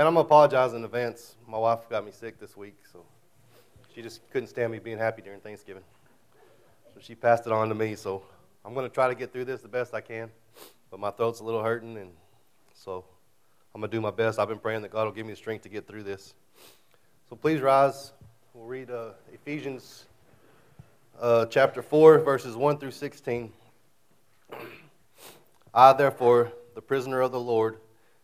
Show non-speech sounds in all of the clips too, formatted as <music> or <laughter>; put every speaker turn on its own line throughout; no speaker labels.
Man, I'm going to apologize in advance. My wife got me sick this week, so she just couldn't stand me being happy during Thanksgiving. So she passed it on to me, so I'm going to try to get through this the best I can. But my throat's a little hurting, and so I'm going to do my best. I've been praying that God will give me the strength to get through this. So please rise. We'll read uh, Ephesians uh, chapter 4, verses 1 through 16. <clears throat> I, therefore, the prisoner of the Lord,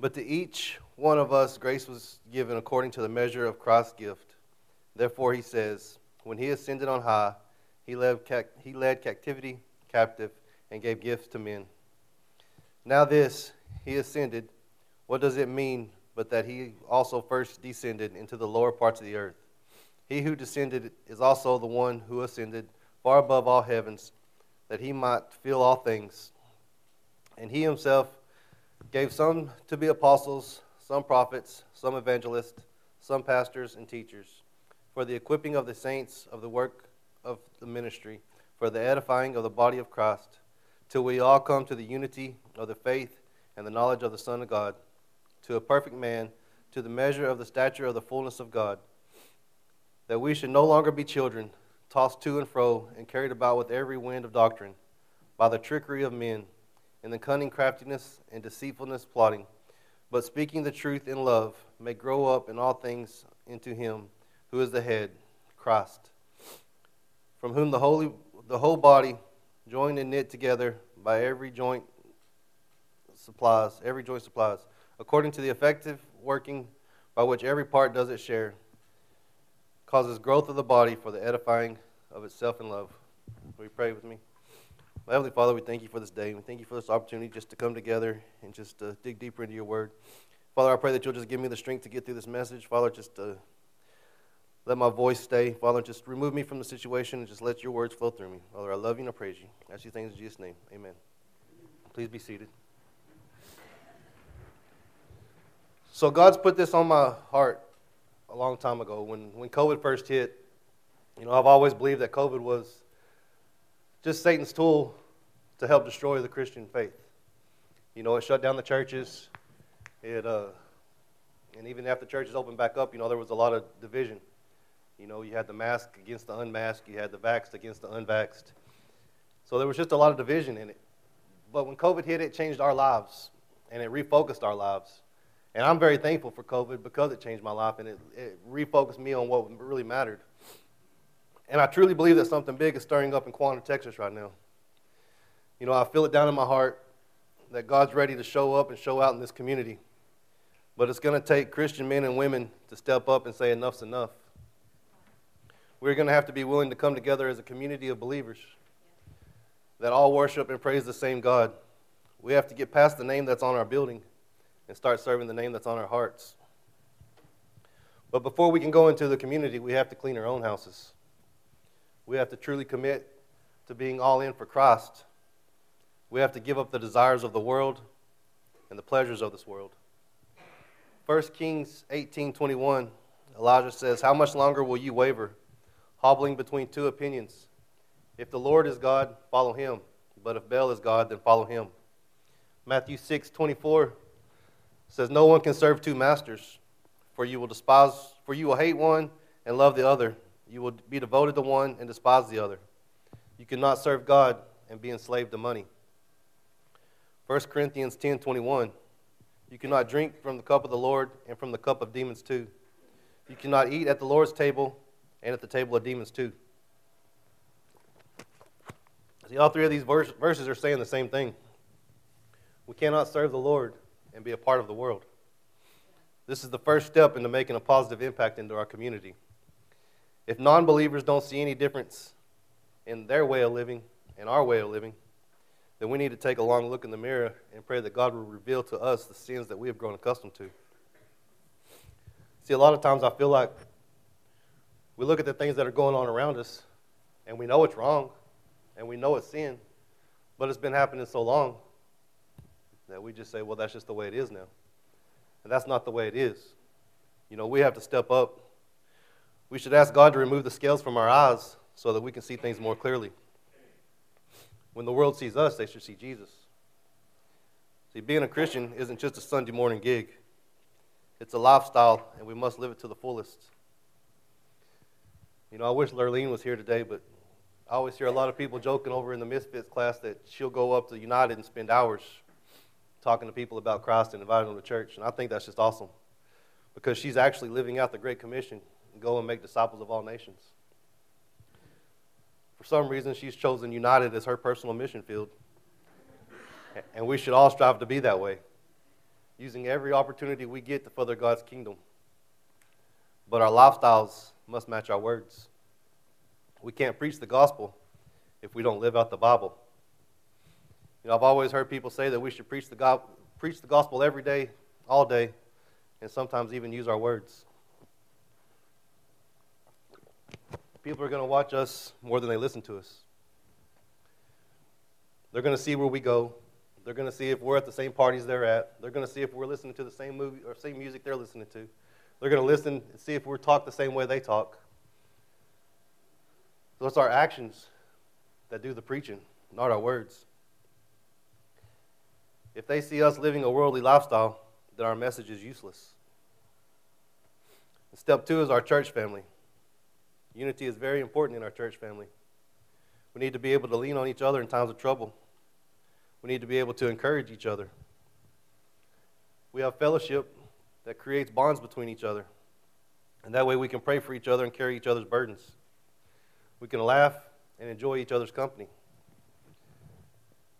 But to each one of us, grace was given according to the measure of Christ's gift. Therefore, he says, When he ascended on high, he led, he led captivity captive and gave gifts to men. Now, this, he ascended, what does it mean but that he also first descended into the lower parts of the earth? He who descended is also the one who ascended far above all heavens, that he might fill all things. And he himself gave some to be apostles, some prophets, some evangelists, some pastors and teachers, for the equipping of the saints of the work of the ministry, for the edifying of the body of Christ, till we all come to the unity of the faith and the knowledge of the Son of God, to a perfect man, to the measure of the stature of the fullness of God, that we should no longer be children, tossed to and fro and carried about with every wind of doctrine, by the trickery of men in the cunning craftiness and deceitfulness plotting, but speaking the truth in love, may grow up in all things into him who is the head, Christ, from whom the, holy, the whole body, joined and knit together by every joint supplies, every joint supplies, according to the effective working by which every part does its share, causes growth of the body for the edifying of itself in love. Will you pray with me? Heavenly Father, we thank you for this day. We thank you for this opportunity just to come together and just uh, dig deeper into your word. Father, I pray that you'll just give me the strength to get through this message. Father, just uh, let my voice stay. Father, just remove me from the situation and just let your words flow through me. Father, I love you and I praise you. I ask you things in Jesus' name. Amen. Please be seated. So God's put this on my heart a long time ago. When, when COVID first hit, you know, I've always believed that COVID was just Satan's tool to help destroy the Christian faith. You know, it shut down the churches. It, uh, and even after churches opened back up, you know, there was a lot of division. You know, you had the mask against the unmasked, you had the vaxxed against the unvaxxed. So there was just a lot of division in it. But when COVID hit, it changed our lives and it refocused our lives. And I'm very thankful for COVID because it changed my life and it, it refocused me on what really mattered. And I truly believe that something big is stirring up in Quanah, Texas right now. You know, I feel it down in my heart that God's ready to show up and show out in this community. But it's going to take Christian men and women to step up and say, enough's enough. We're going to have to be willing to come together as a community of believers that all worship and praise the same God. We have to get past the name that's on our building and start serving the name that's on our hearts. But before we can go into the community, we have to clean our own houses. We have to truly commit to being all in for Christ. We have to give up the desires of the world and the pleasures of this world. 1 Kings 18:21 Elijah says, "How much longer will you waver, hobbling between two opinions? If the Lord is God, follow him, but if Baal is God, then follow him." Matthew 6:24 says, "No one can serve two masters, for you will despise for you will hate one and love the other, you will be devoted to one and despise the other. You cannot serve God and be enslaved to money. 1 Corinthians 10 21. You cannot drink from the cup of the Lord and from the cup of demons too. You cannot eat at the Lord's table and at the table of demons too. See, all three of these verses are saying the same thing. We cannot serve the Lord and be a part of the world. This is the first step into making a positive impact into our community. If non believers don't see any difference in their way of living and our way of living, then we need to take a long look in the mirror and pray that God will reveal to us the sins that we have grown accustomed to. See, a lot of times I feel like we look at the things that are going on around us and we know it's wrong and we know it's sin, but it's been happening so long that we just say, well, that's just the way it is now. And that's not the way it is. You know, we have to step up. We should ask God to remove the scales from our eyes so that we can see things more clearly. When the world sees us, they should see Jesus. See, being a Christian isn't just a Sunday morning gig, it's a lifestyle, and we must live it to the fullest. You know, I wish Lurleen was here today, but I always hear a lot of people joking over in the Misfits class that she'll go up to United and spend hours talking to people about Christ and inviting them to church. And I think that's just awesome because she's actually living out the Great Commission go and make disciples of all nations. For some reason, she's chosen United as her personal mission field. And we should all strive to be that way, using every opportunity we get to further God's kingdom. But our lifestyles must match our words. We can't preach the gospel if we don't live out the Bible. You know, I've always heard people say that we should preach the, go- preach the gospel every day, all day, and sometimes even use our words. People are going to watch us more than they listen to us. They're going to see where we go. They're going to see if we're at the same parties they're at. They're going to see if we're listening to the same movie or same music they're listening to. They're going to listen and see if we're talk the same way they talk. So it's our actions that do the preaching, not our words. If they see us living a worldly lifestyle, then our message is useless. And step two is our church family. Unity is very important in our church family. We need to be able to lean on each other in times of trouble. We need to be able to encourage each other. We have fellowship that creates bonds between each other. And that way we can pray for each other and carry each other's burdens. We can laugh and enjoy each other's company.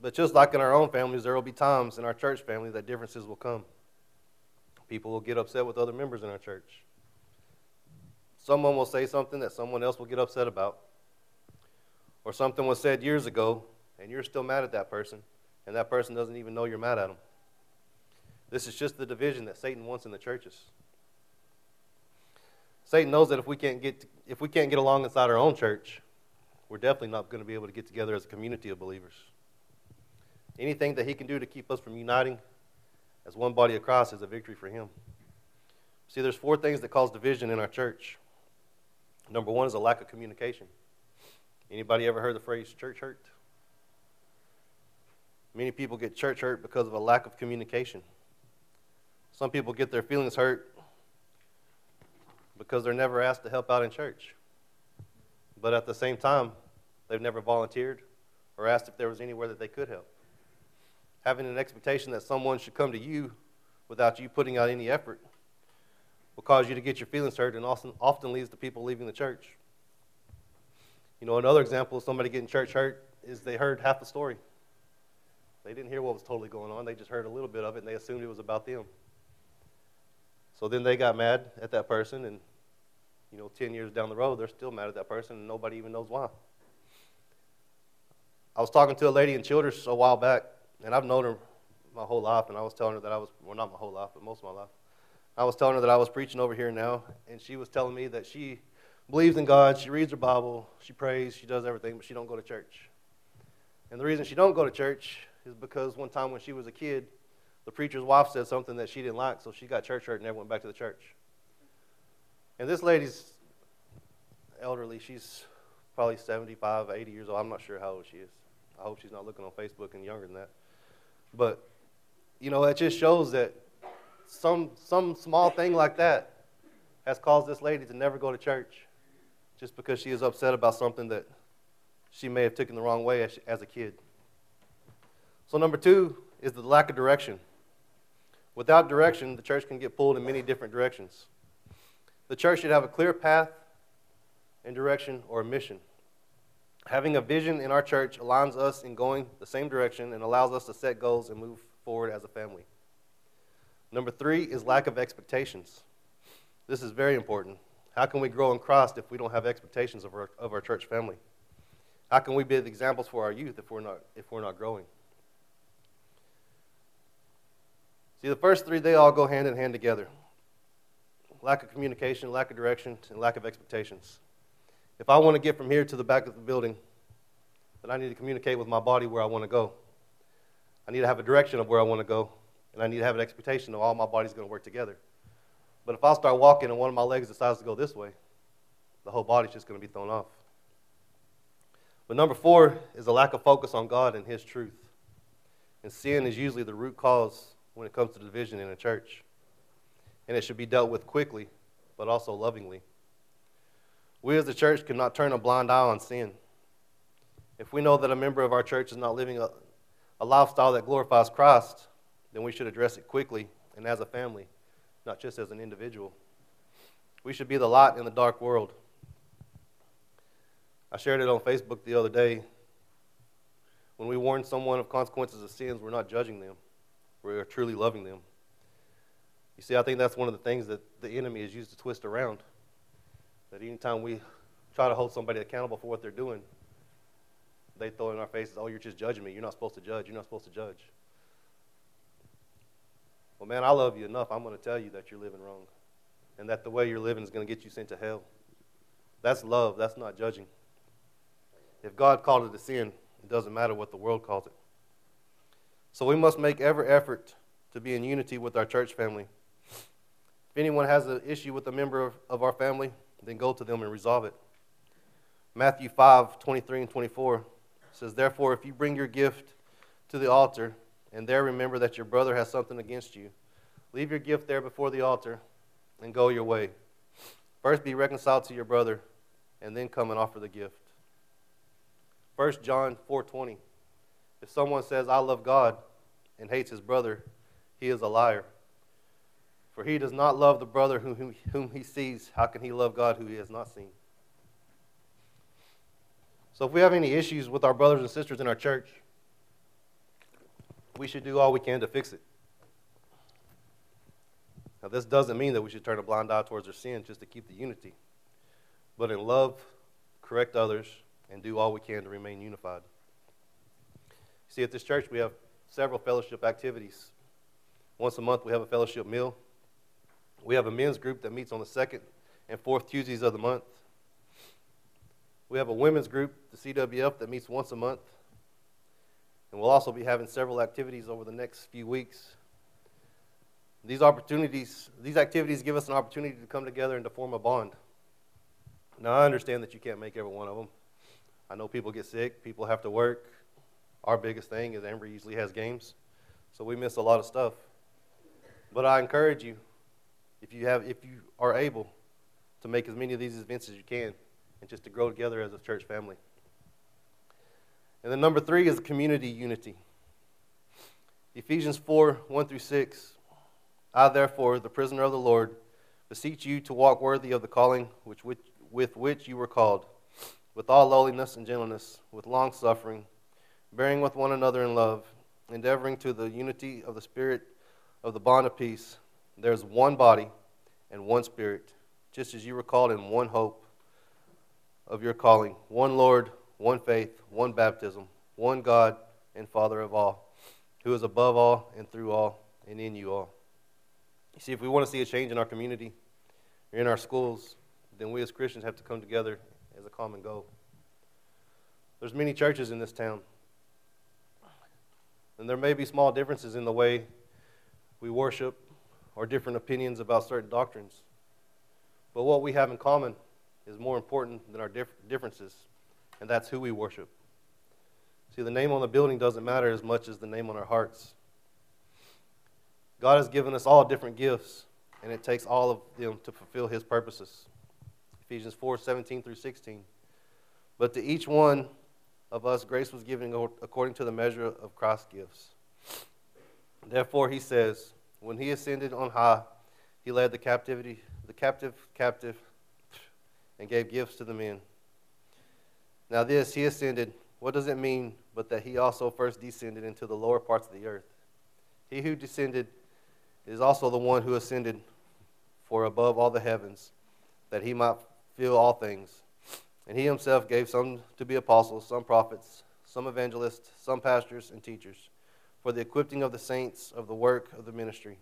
But just like in our own families, there will be times in our church family that differences will come. People will get upset with other members in our church. Someone will say something that someone else will get upset about. Or something was said years ago, and you're still mad at that person, and that person doesn't even know you're mad at them. This is just the division that Satan wants in the churches. Satan knows that if we can't get, if we can't get along inside our own church, we're definitely not going to be able to get together as a community of believers. Anything that he can do to keep us from uniting as one body of Christ is a victory for him. See, there's four things that cause division in our church. Number one is a lack of communication. Anybody ever heard the phrase church hurt? Many people get church hurt because of a lack of communication. Some people get their feelings hurt because they're never asked to help out in church. But at the same time, they've never volunteered or asked if there was anywhere that they could help having an expectation that someone should come to you without you putting out any effort will cause you to get your feelings hurt and often, often leads to people leaving the church. You know, another example of somebody getting church hurt is they heard half the story. They didn't hear what was totally going on, they just heard a little bit of it and they assumed it was about them. So then they got mad at that person, and, you know, 10 years down the road, they're still mad at that person, and nobody even knows why. I was talking to a lady in Childress a while back, and I've known her my whole life, and I was telling her that I was, well, not my whole life, but most of my life. I was telling her that I was preaching over here now, and she was telling me that she believes in God, she reads her Bible, she prays, she does everything, but she don't go to church. And the reason she don't go to church is because one time when she was a kid, the preacher's wife said something that she didn't like, so she got church hurt and never went back to the church. And this lady's elderly. She's probably 75, 80 years old. I'm not sure how old she is. I hope she's not looking on Facebook and younger than that. But, you know, it just shows that some, some small thing like that has caused this lady to never go to church just because she is upset about something that she may have taken the wrong way as, as a kid. So, number two is the lack of direction. Without direction, the church can get pulled in many different directions. The church should have a clear path and direction or a mission. Having a vision in our church aligns us in going the same direction and allows us to set goals and move forward as a family. Number three is lack of expectations. This is very important. How can we grow in Christ if we don't have expectations of our, of our church family? How can we be examples for our youth if we're not, if we're not growing? See, the first three, they all go hand in hand together. lack of communication, lack of direction, and lack of expectations. If I want to get from here to the back of the building, then I need to communicate with my body where I want to go. I need to have a direction of where I want to go, and I need to have an expectation of all my body's going to work together. But if I start walking and one of my legs decides to go this way, the whole body's just going to be thrown off. But number four is a lack of focus on God and His truth. And sin is usually the root cause when it comes to division in a church. And it should be dealt with quickly, but also lovingly. We as the church cannot turn a blind eye on sin. If we know that a member of our church is not living a, a lifestyle that glorifies Christ, then we should address it quickly and as a family, not just as an individual. We should be the light in the dark world. I shared it on Facebook the other day. When we warn someone of consequences of sins, we're not judging them, we are truly loving them. You see, I think that's one of the things that the enemy has used to twist around. That anytime we try to hold somebody accountable for what they're doing, they throw in our faces, oh, you're just judging me. You're not supposed to judge. You're not supposed to judge. Well, man, I love you enough. I'm going to tell you that you're living wrong and that the way you're living is going to get you sent to hell. That's love. That's not judging. If God called it a sin, it doesn't matter what the world calls it. So we must make every effort to be in unity with our church family. If anyone has an issue with a member of, of our family, then go to them and resolve it. Matthew 5 23 and 24 says, Therefore, if you bring your gift to the altar, and there remember that your brother has something against you, leave your gift there before the altar and go your way. First be reconciled to your brother, and then come and offer the gift. 1 John 4:20 If someone says I love God and hates his brother, he is a liar. For he does not love the brother whom, whom he sees. How can he love God who he has not seen? So, if we have any issues with our brothers and sisters in our church, we should do all we can to fix it. Now, this doesn't mean that we should turn a blind eye towards their sin just to keep the unity, but in love, correct others, and do all we can to remain unified. See, at this church, we have several fellowship activities. Once a month, we have a fellowship meal. We have a men's group that meets on the second and fourth Tuesdays of the month. We have a women's group, the CWF, that meets once a month. And we'll also be having several activities over the next few weeks. These opportunities, these activities give us an opportunity to come together and to form a bond. Now, I understand that you can't make every one of them. I know people get sick, people have to work. Our biggest thing is Amber usually has games, so we miss a lot of stuff. But I encourage you, if you have, if you are able, to make as many of these events as you can, and just to grow together as a church family. And then number three is community unity. Ephesians 4 1 through 6. I, therefore, the prisoner of the Lord, beseech you to walk worthy of the calling which, which, with which you were called with all lowliness and gentleness, with long suffering, bearing with one another in love, endeavoring to the unity of the Spirit of the bond of peace. There is one body and one Spirit, just as you were called in one hope of your calling, one Lord, one faith, one baptism, one God and Father of all, who is above all and through all and in you all. You see, if we want to see a change in our community or in our schools, then we as Christians have to come together as a common goal. There's many churches in this town. And there may be small differences in the way we worship or different opinions about certain doctrines. But what we have in common is more important than our differences, and that's who we worship. See, the name on the building doesn't matter as much as the name on our hearts. God has given us all different gifts, and it takes all of them to fulfill His purposes. Ephesians 4 17 through 16. But to each one of us, grace was given according to the measure of Christ's gifts. Therefore, he says, when he ascended on high, he led the captivity, the captive captive, and gave gifts to the men. Now, this, he ascended, what does it mean but that he also first descended into the lower parts of the earth? He who descended is also the one who ascended for above all the heavens, that he might fill all things. And he himself gave some to be apostles, some prophets, some evangelists, some pastors and teachers, for the equipping of the saints of the work of the ministry,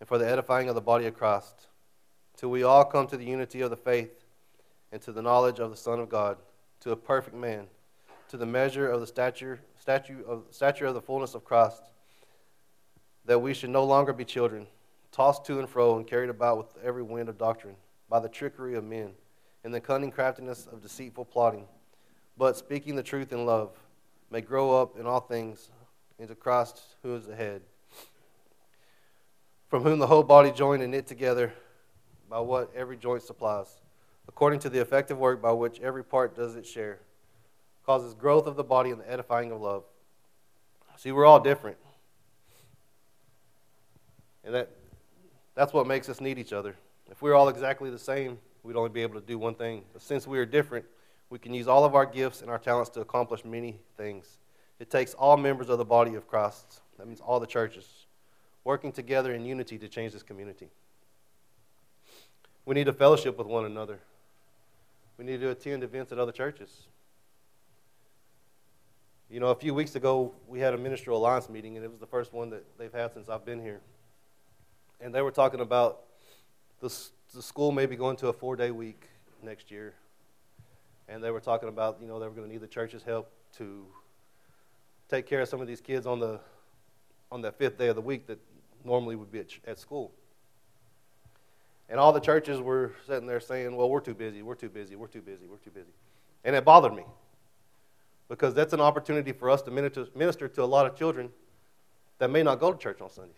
and for the edifying of the body of Christ, till we all come to the unity of the faith and to the knowledge of the Son of God, to a perfect man, to the measure of the stature, statue of, stature of the fullness of Christ, that we should no longer be children, tossed to and fro and carried about with every wind of doctrine, by the trickery of men, and the cunning craftiness of deceitful plotting, but speaking the truth in love, may grow up in all things into Christ who is the head, from whom the whole body joined and knit together by what every joint supplies, according to the effective work by which every part does its share, causes growth of the body and the edifying of love. See, we're all different. And that, that's what makes us need each other. If we we're all exactly the same, we'd only be able to do one thing. But since we are different, we can use all of our gifts and our talents to accomplish many things. It takes all members of the body of Christ, that means all the churches, working together in unity to change this community. We need to fellowship with one another. We need to attend events at other churches. You know, a few weeks ago, we had a ministerial alliance meeting, and it was the first one that they've had since I've been here. And they were talking about the, the school maybe going to a four day week next year. And they were talking about, you know, they were going to need the church's help to take care of some of these kids on the on that fifth day of the week that normally would be at, at school. And all the churches were sitting there saying, Well, we're too busy, we're too busy, we're too busy, we're too busy. And it bothered me because that's an opportunity for us to minister to a lot of children that may not go to church on Sundays.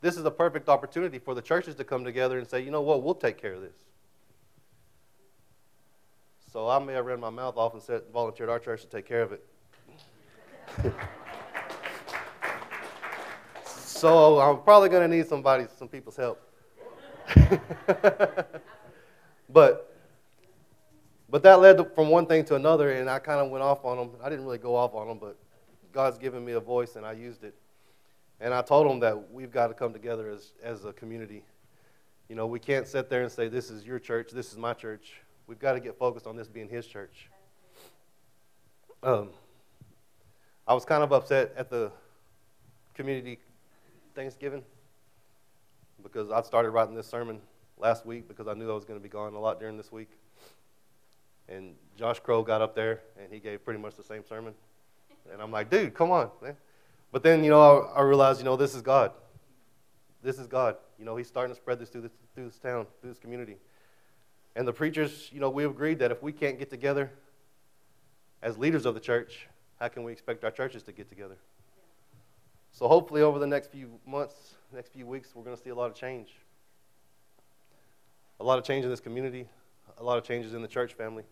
This is a perfect opportunity for the churches to come together and say, you know what, we'll take care of this. So I may have ran my mouth off and said, volunteered our church to take care of it. <laughs> so I'm probably going to need somebody, some people's help. <laughs> but but that led from one thing to another, and I kind of went off on them. I didn't really go off on them, but God's given me a voice, and I used it. And I told them that we've got to come together as, as a community. You know, we can't sit there and say, this is your church, this is my church. We've got to get focused on this being his church. Um, I was kind of upset at the community Thanksgiving because I started writing this sermon last week because I knew I was going to be gone a lot during this week. And Josh Crow got up there and he gave pretty much the same sermon. And I'm like, dude, come on, man. But then, you know, I, I realized, you know, this is God. This is God. You know, He's starting to spread this through this, through this town, through this community. And the preachers, you know, we agreed that if we can't get together as leaders of the church, how can we expect our churches to get together? So hopefully, over the next few months, next few weeks, we're going to see a lot of change. A lot of change in this community, a lot of changes in the church family.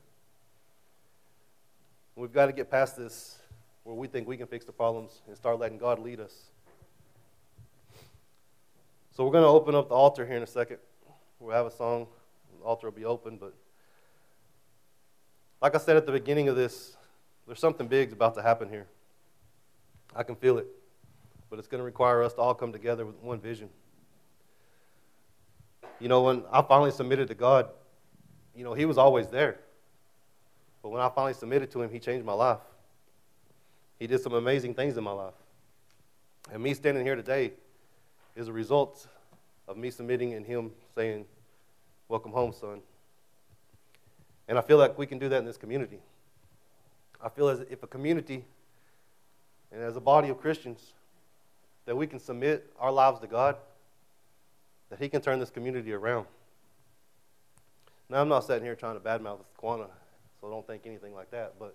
We've got to get past this where we think we can fix the problems and start letting God lead us. So we're going to open up the altar here in a second. We'll have a song. The altar will be open, but like I said at the beginning of this, there's something big about to happen here. I can feel it. But it's going to require us to all come together with one vision. You know, when I finally submitted to God, you know, He was always there. But when I finally submitted to Him, He changed my life. He did some amazing things in my life. And me standing here today is a result of me submitting and Him saying, Welcome home, son. And I feel like we can do that in this community. I feel as if a community and as a body of Christians that we can submit our lives to God, that He can turn this community around. Now, I'm not sitting here trying to badmouth Quanah, so don't think anything like that, but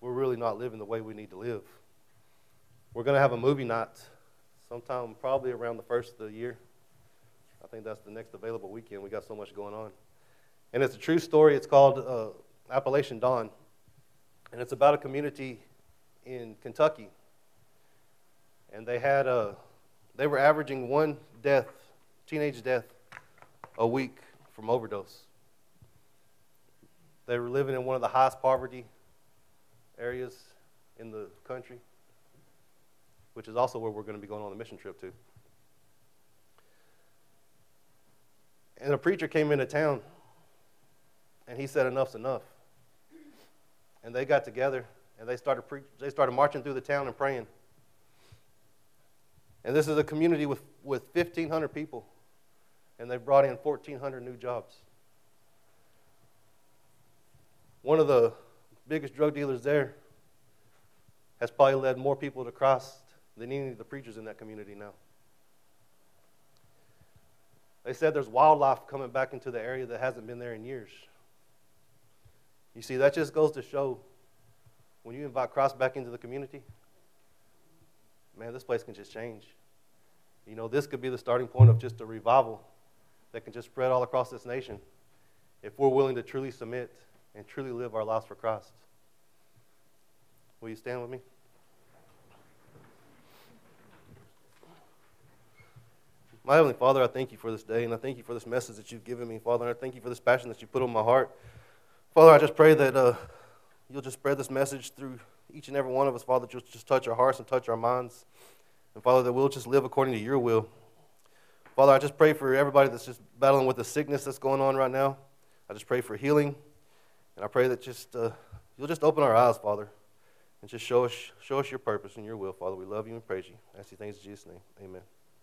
we're really not living the way we need to live. We're going to have a movie night sometime probably around the first of the year. I think that's the next available weekend. We got so much going on. And it's a true story. It's called uh, Appalachian Dawn. And it's about a community in Kentucky. And they had a, they were averaging one death, teenage death, a week from overdose. They were living in one of the highest poverty areas in the country, which is also where we're going to be going on a mission trip to. And a preacher came into town and he said, Enough's enough. And they got together and they started, pre- they started marching through the town and praying. And this is a community with, with 1,500 people. and they've brought in 1,400 new jobs. One of the biggest drug dealers there has probably led more people to Christ than any of the preachers in that community now. They said there's wildlife coming back into the area that hasn't been there in years. You see, that just goes to show when you invite Christ back into the community, man, this place can just change. You know, this could be the starting point of just a revival that can just spread all across this nation if we're willing to truly submit and truly live our lives for Christ. Will you stand with me? My Heavenly Father, I thank you for this day, and I thank you for this message that you've given me, Father, and I thank you for this passion that you put on my heart. Father, I just pray that uh, you'll just spread this message through each and every one of us, Father, you'll just touch our hearts and touch our minds. And Father, that we'll just live according to your will. Father, I just pray for everybody that's just battling with the sickness that's going on right now. I just pray for healing. And I pray that just uh, you'll just open our eyes, Father, and just show us, show us your purpose and your will, Father. We love you and praise you. I ask you things in Jesus' name. Amen.